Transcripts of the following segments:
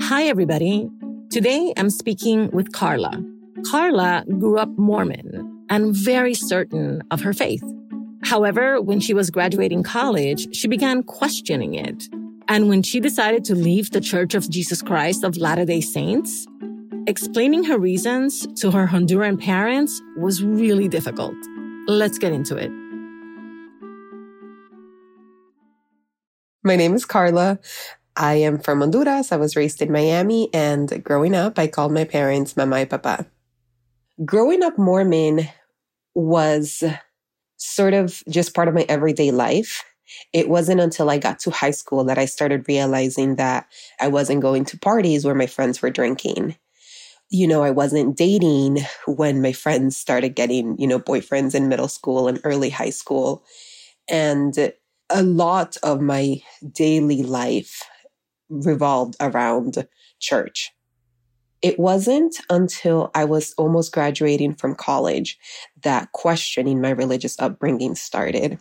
Hi, everybody. Today I'm speaking with Carla. Carla grew up Mormon and very certain of her faith. However, when she was graduating college, she began questioning it. And when she decided to leave the Church of Jesus Christ of Latter day Saints, explaining her reasons to her Honduran parents was really difficult. Let's get into it. My name is Carla. I am from Honduras. I was raised in Miami and growing up, I called my parents mama y papa. Growing up Mormon was sort of just part of my everyday life. It wasn't until I got to high school that I started realizing that I wasn't going to parties where my friends were drinking. You know, I wasn't dating when my friends started getting, you know, boyfriends in middle school and early high school. And a lot of my daily life revolved around church. It wasn't until I was almost graduating from college that questioning my religious upbringing started.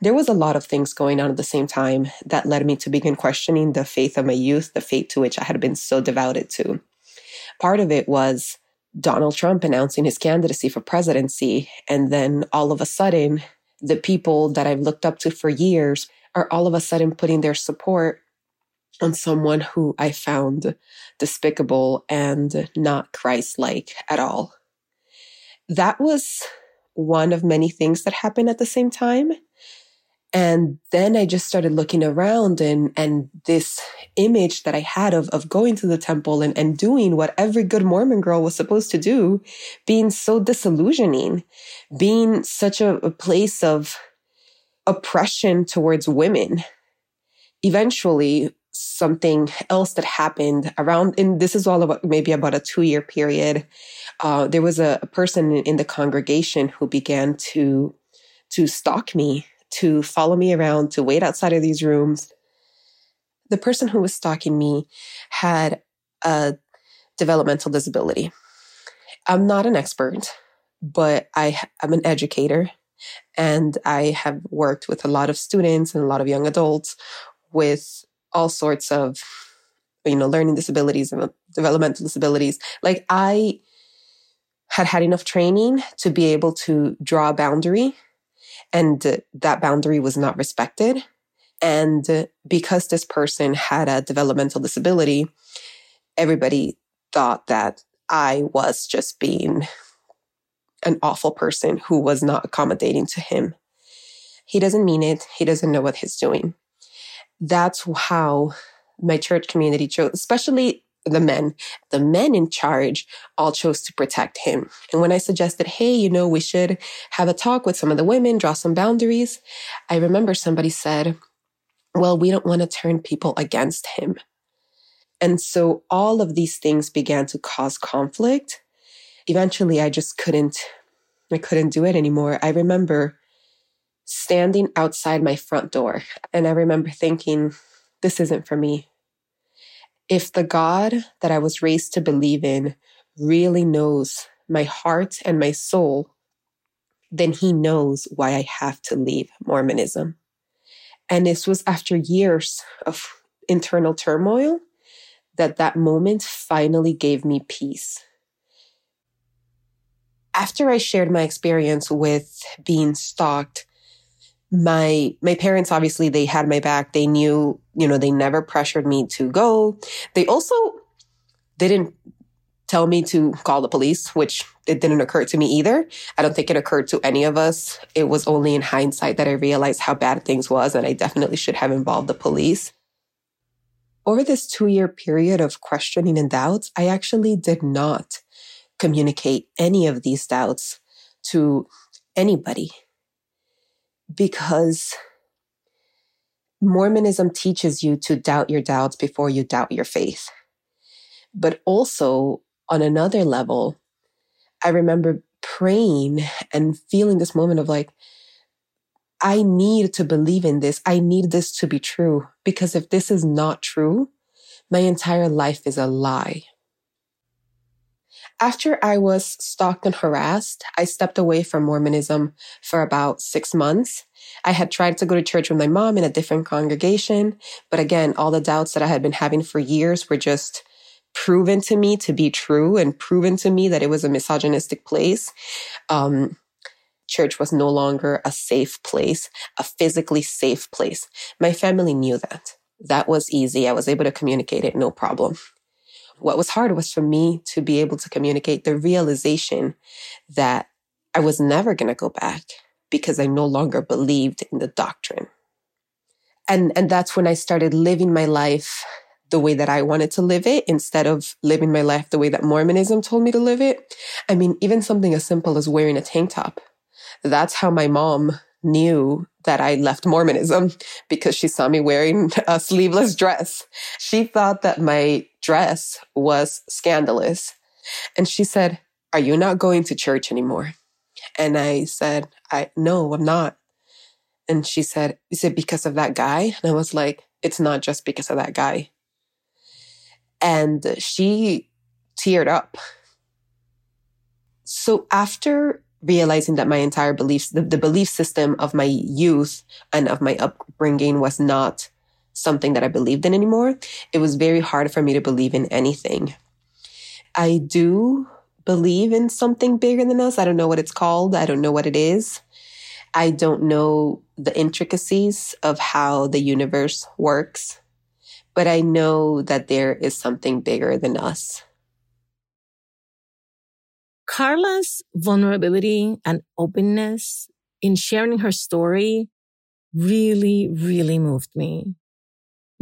There was a lot of things going on at the same time that led me to begin questioning the faith of my youth, the faith to which I had been so devoted to. Part of it was Donald Trump announcing his candidacy for presidency. And then all of a sudden, the people that I've looked up to for years are all of a sudden putting their support on someone who I found despicable and not Christ like at all. That was one of many things that happened at the same time. And then I just started looking around and, and this image that I had of, of going to the temple and, and doing what every good Mormon girl was supposed to do, being so disillusioning, being such a, a place of oppression towards women. Eventually, something else that happened around, and this is all about maybe about a two year period. Uh, there was a, a person in, in the congregation who began to to stalk me, to follow me around, to wait outside of these rooms. The person who was stalking me had a developmental disability. I'm not an expert, but I am an educator and I have worked with a lot of students and a lot of young adults with all sorts of, you know, learning disabilities and developmental disabilities. Like I had had enough training to be able to draw a boundary and that boundary was not respected. And because this person had a developmental disability, everybody thought that I was just being an awful person who was not accommodating to him. He doesn't mean it. He doesn't know what he's doing that's how my church community chose, especially the men. The men in charge all chose to protect him. And when I suggested, hey, you know, we should have a talk with some of the women, draw some boundaries, I remember somebody said, well, we don't want to turn people against him. And so all of these things began to cause conflict. Eventually, I just couldn't, I couldn't do it anymore. I remember standing outside my front door. And I remember thinking, this isn't for me. If the God that I was raised to believe in really knows my heart and my soul, then he knows why I have to leave Mormonism. And this was after years of internal turmoil that that moment finally gave me peace. After I shared my experience with being stalked, my my parents obviously they had my back. They knew you know they never pressured me to go. They also didn't tell me to call the police which it didn't occur to me either. I don't think it occurred to any of us. It was only in hindsight that i realized how bad things was and i definitely should have involved the police. Over this two year period of questioning and doubts i actually did not communicate any of these doubts to anybody because Mormonism teaches you to doubt your doubts before you doubt your faith. But also, on another level, I remember praying and feeling this moment of like, I need to believe in this. I need this to be true. Because if this is not true, my entire life is a lie. After I was stalked and harassed, I stepped away from Mormonism for about six months. I had tried to go to church with my mom in a different congregation. But again, all the doubts that I had been having for years were just proven to me to be true and proven to me that it was a misogynistic place. Um, church was no longer a safe place, a physically safe place. My family knew that. That was easy. I was able to communicate it, no problem. What was hard was for me to be able to communicate the realization that I was never going to go back because I no longer believed in the doctrine. And, and that's when I started living my life the way that I wanted to live it instead of living my life the way that Mormonism told me to live it. I mean, even something as simple as wearing a tank top. That's how my mom knew that I left Mormonism because she saw me wearing a sleeveless dress. She thought that my dress was scandalous. And she said, Are you not going to church anymore? And I said, I no, I'm not. And she said, Is it because of that guy? And I was like, It's not just because of that guy. And she teared up. So after realizing that my entire beliefs, the, the belief system of my youth and of my upbringing was not something that I believed in anymore, it was very hard for me to believe in anything. I do believe in something bigger than us. I don't know what it's called. I don't know what it is. I don't know the intricacies of how the universe works, but I know that there is something bigger than us. Carla's vulnerability and openness in sharing her story really, really moved me.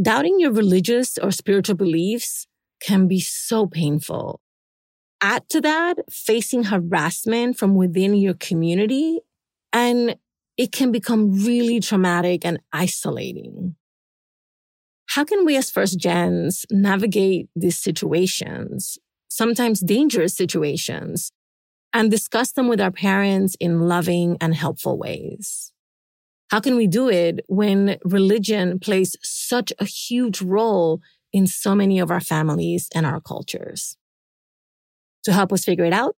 Doubting your religious or spiritual beliefs can be so painful. Add to that facing harassment from within your community, and it can become really traumatic and isolating. How can we as first gens navigate these situations, sometimes dangerous situations, and discuss them with our parents in loving and helpful ways. How can we do it when religion plays such a huge role in so many of our families and our cultures? To help us figure it out,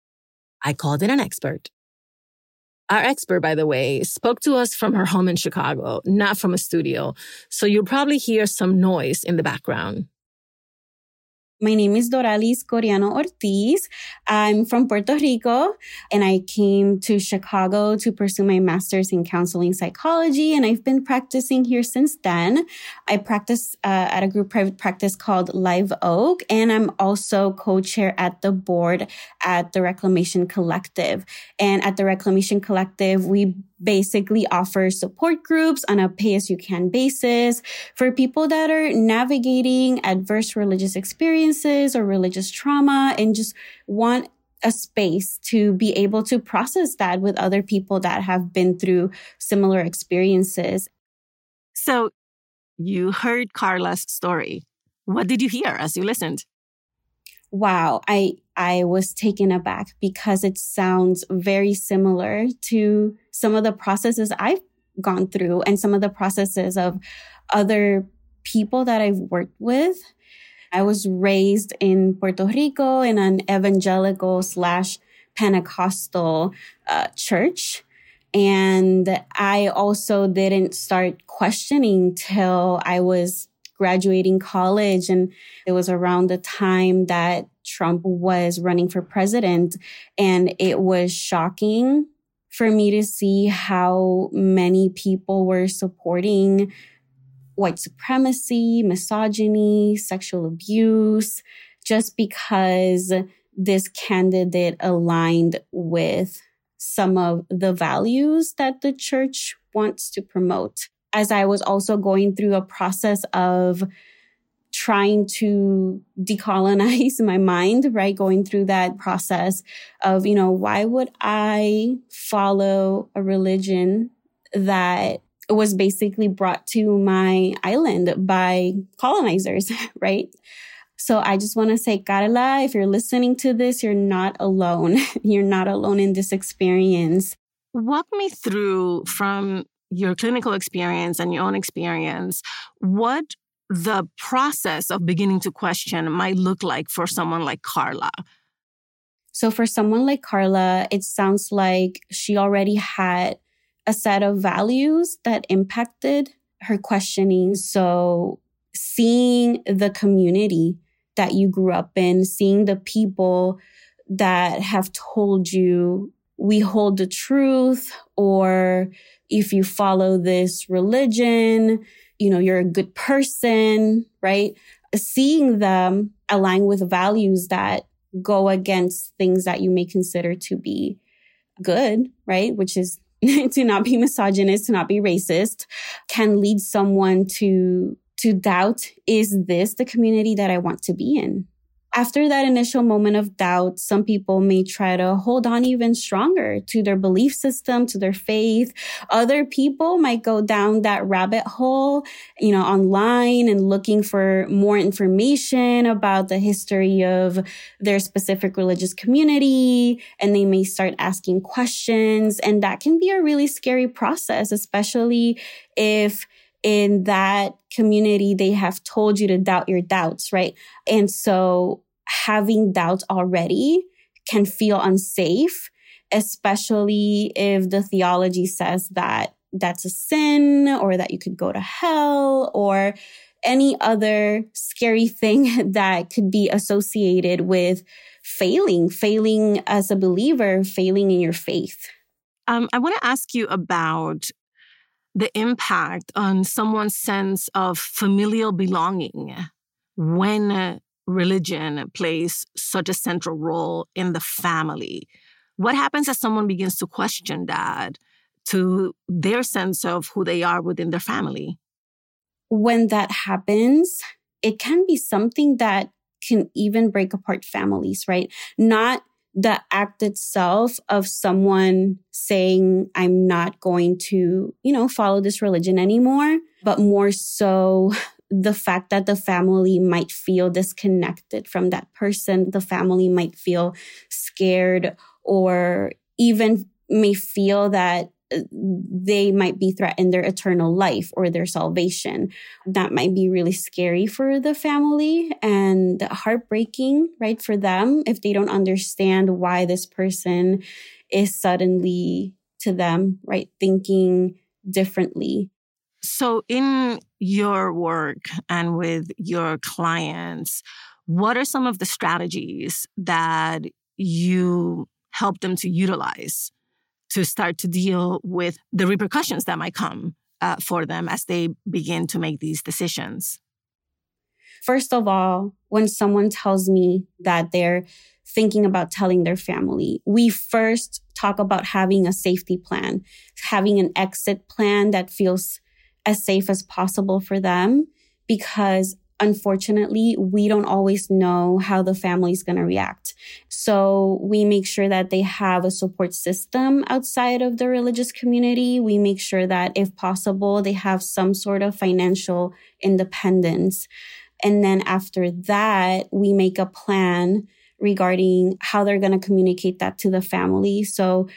I called in an expert. Our expert, by the way, spoke to us from her home in Chicago, not from a studio. So you'll probably hear some noise in the background. My name is Doralis Coriano Ortiz. I'm from Puerto Rico and I came to Chicago to pursue my master's in counseling psychology. And I've been practicing here since then. I practice uh, at a group private practice called Live Oak. And I'm also co-chair at the board at the Reclamation Collective. And at the Reclamation Collective, we basically offers support groups on a pay as you can basis for people that are navigating adverse religious experiences or religious trauma and just want a space to be able to process that with other people that have been through similar experiences. So you heard Carla's story. What did you hear as you listened? Wow, I I was taken aback because it sounds very similar to some of the processes I've gone through and some of the processes of other people that I've worked with. I was raised in Puerto Rico in an evangelical slash Pentecostal uh, church. And I also didn't start questioning till I was graduating college. And it was around the time that Trump was running for president. And it was shocking for me to see how many people were supporting white supremacy, misogyny, sexual abuse, just because this candidate aligned with some of the values that the church wants to promote. As I was also going through a process of trying to decolonize my mind, right? Going through that process of, you know, why would I follow a religion that was basically brought to my island by colonizers, right? So I just want to say, Carla, if you're listening to this, you're not alone. you're not alone in this experience. Walk me through from your clinical experience and your own experience, what the process of beginning to question might look like for someone like Carla? So, for someone like Carla, it sounds like she already had a set of values that impacted her questioning. So seeing the community that you grew up in, seeing the people that have told you we hold the truth or if you follow this religion, you know, you're a good person, right? Seeing them align with values that go against things that you may consider to be good, right? Which is to not be misogynist, to not be racist, can lead someone to to doubt, is this the community that I want to be in? After that initial moment of doubt, some people may try to hold on even stronger to their belief system, to their faith. Other people might go down that rabbit hole, you know, online and looking for more information about the history of their specific religious community. And they may start asking questions. And that can be a really scary process, especially if in that community, they have told you to doubt your doubts, right? And so having doubts already can feel unsafe, especially if the theology says that that's a sin or that you could go to hell or any other scary thing that could be associated with failing, failing as a believer, failing in your faith. Um, I want to ask you about the impact on someone's sense of familial belonging when religion plays such a central role in the family. What happens as someone begins to question that to their sense of who they are within their family? When that happens, it can be something that can even break apart families, right? Not the act itself of someone saying, I'm not going to, you know, follow this religion anymore, but more so the fact that the family might feel disconnected from that person. The family might feel scared or even may feel that they might be threatened their eternal life or their salvation. That might be really scary for the family and heartbreaking, right? For them if they don't understand why this person is suddenly to them, right? Thinking differently. So, in your work and with your clients, what are some of the strategies that you help them to utilize to start to deal with the repercussions that might come uh, for them as they begin to make these decisions? First of all, when someone tells me that they're thinking about telling their family, we first talk about having a safety plan, having an exit plan that feels as safe as possible for them because unfortunately, we don't always know how the family is going to react. So we make sure that they have a support system outside of the religious community. We make sure that if possible, they have some sort of financial independence. And then after that, we make a plan regarding how they're going to communicate that to the family. So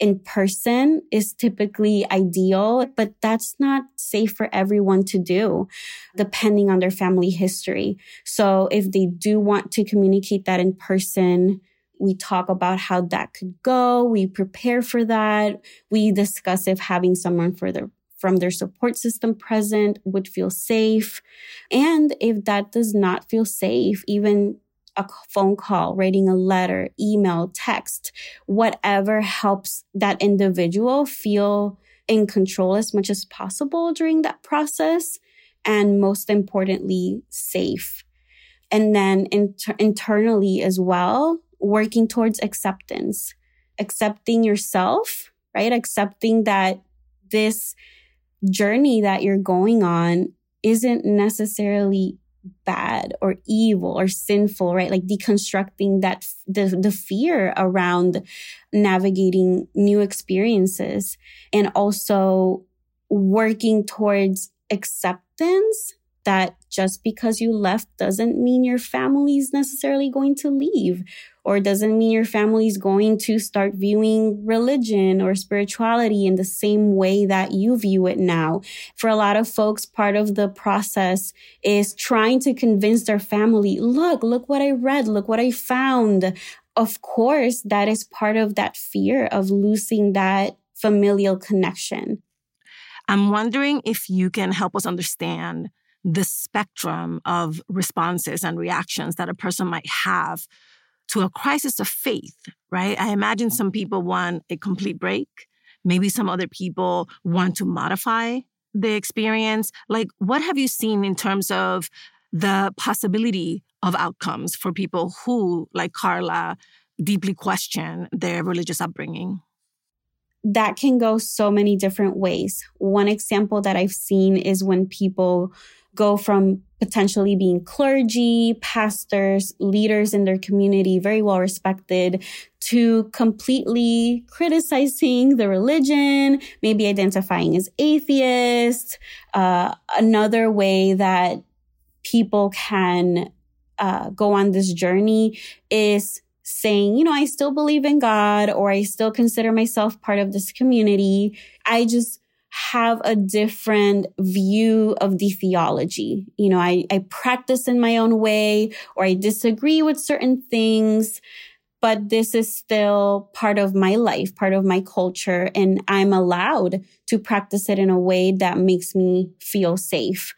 in person is typically ideal, but that's not safe for everyone to do, depending on their family history. So if they do want to communicate that in person, we talk about how that could go. We prepare for that. We discuss if having someone for their from their support system present would feel safe. And if that does not feel safe, even a phone call, writing a letter, email, text, whatever helps that individual feel in control as much as possible during that process. And most importantly, safe. And then inter- internally as well, working towards acceptance, accepting yourself, right? Accepting that this journey that you're going on isn't necessarily bad or evil or sinful, right? Like deconstructing that, the, the fear around navigating new experiences and also working towards acceptance that just because you left doesn't mean your family is necessarily going to leave or doesn't mean your family is going to start viewing religion or spirituality in the same way that you view it now. For a lot of folks, part of the process is trying to convince their family, look, look what I read, look what I found. Of course, that is part of that fear of losing that familial connection. I'm wondering if you can help us understand the spectrum of responses and reactions that a person might have to a crisis of faith, right? I imagine some people want a complete break. Maybe some other people want to modify the experience. Like, what have you seen in terms of the possibility of outcomes for people who, like Carla, deeply question their religious upbringing? That can go so many different ways. One example that I've seen is when people go from potentially being clergy, pastors, leaders in their community, very well respected, to completely criticizing the religion, maybe identifying as atheist. Uh, another way that people can uh, go on this journey is saying, you know, I still believe in God or I still consider myself part of this community. I just have a different view of the theology. You know, I, I practice in my own way or I disagree with certain things, but this is still part of my life, part of my culture. And I'm allowed to practice it in a way that makes me feel safe.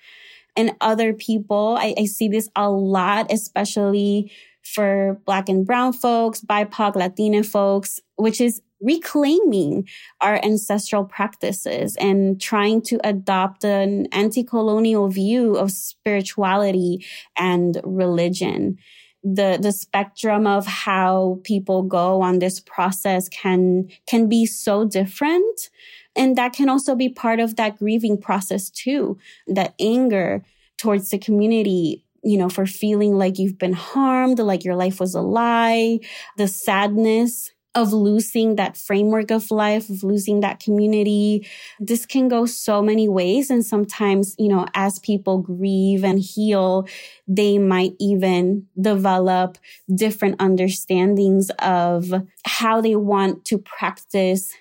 And other people, I, I see this a lot, especially for Black and Brown folks, BIPOC, Latina folks, which is reclaiming our ancestral practices and trying to adopt an anti-colonial view of spirituality and religion. The, the spectrum of how people go on this process can, can be so different. And that can also be part of that grieving process too. That anger towards the community you know, for feeling like you've been harmed, like your life was a lie, the sadness of losing that framework of life, of losing that community. This can go so many ways. And sometimes, you know, as people grieve and heal, they might even develop different understandings of how they want to practice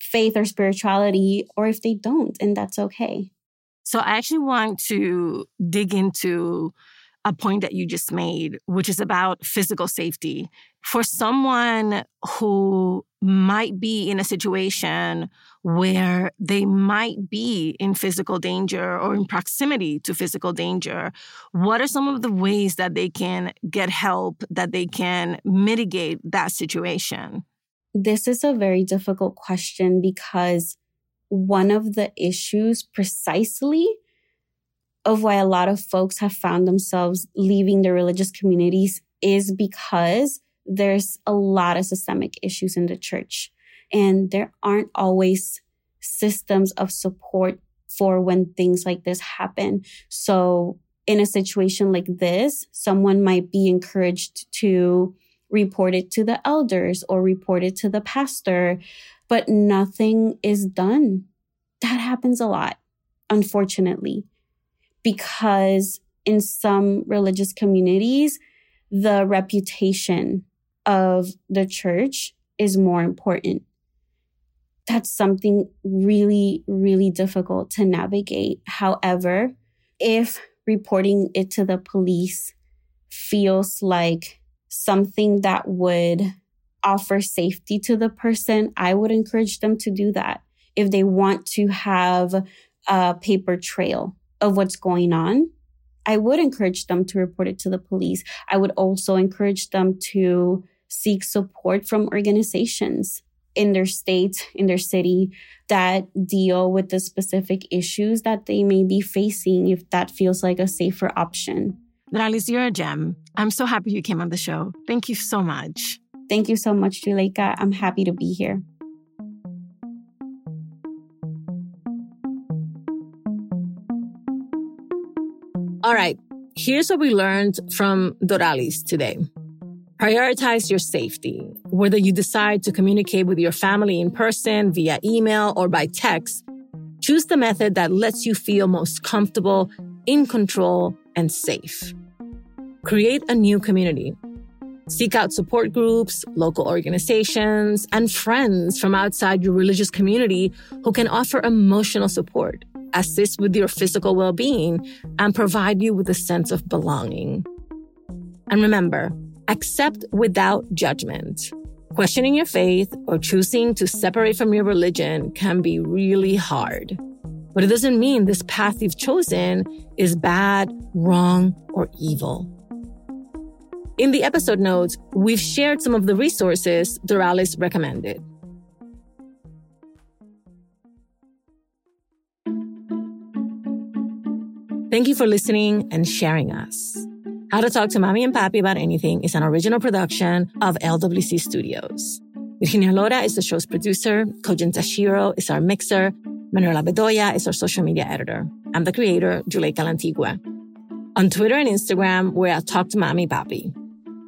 faith or spirituality, or if they don't, and that's okay. So I actually want to dig into a point that you just made, which is about physical safety. For someone who might be in a situation where they might be in physical danger or in proximity to physical danger, what are some of the ways that they can get help, that they can mitigate that situation? This is a very difficult question because one of the issues precisely of why a lot of folks have found themselves leaving their religious communities is because there's a lot of systemic issues in the church and there aren't always systems of support for when things like this happen. So in a situation like this, someone might be encouraged to report it to the elders or report it to the pastor, but nothing is done. That happens a lot, unfortunately because in some religious communities, the reputation of the church is more important. That's something really, really difficult to navigate. However, if reporting it to the police feels like something that would offer safety to the person, I would encourage them to do that. If they want to have a paper trail of what's going on, I would encourage them to report it to the police. I would also encourage them to seek support from organizations in their state, in their city that deal with the specific issues that they may be facing if that feels like a safer option. Doralis, you're a gem. I'm so happy you came on the show. Thank you so much. Thank you so much, Juleyka. I'm happy to be here. All right, here's what we learned from Doralis today. Prioritize your safety. Whether you decide to communicate with your family in person, via email, or by text, choose the method that lets you feel most comfortable, in control, and safe. Create a new community. Seek out support groups, local organizations, and friends from outside your religious community who can offer emotional support assist with your physical well being, and provide you with a sense of belonging. And remember, accept without judgment. Questioning your faith or choosing to separate from your religion can be really hard. But it doesn't mean this path you've chosen is bad, wrong, or evil. In the episode notes, we've shared some of the resources Doralis recommended. Thank you for listening and sharing us. How to Talk to Mami and Papi About Anything is an original production of LWC Studios. Virginia Lora is the show's producer. Kojin Tashiro is our mixer. Manuela Bedoya is our social media editor. I'm the creator, Juleyka Lantigua. On Twitter and Instagram, we're at Talk to Mami Papi.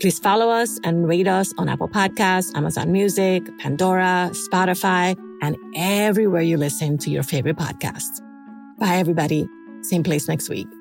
Please follow us and rate us on Apple Podcasts, Amazon Music, Pandora, Spotify, and everywhere you listen to your favorite podcasts. Bye, everybody. Same place next week.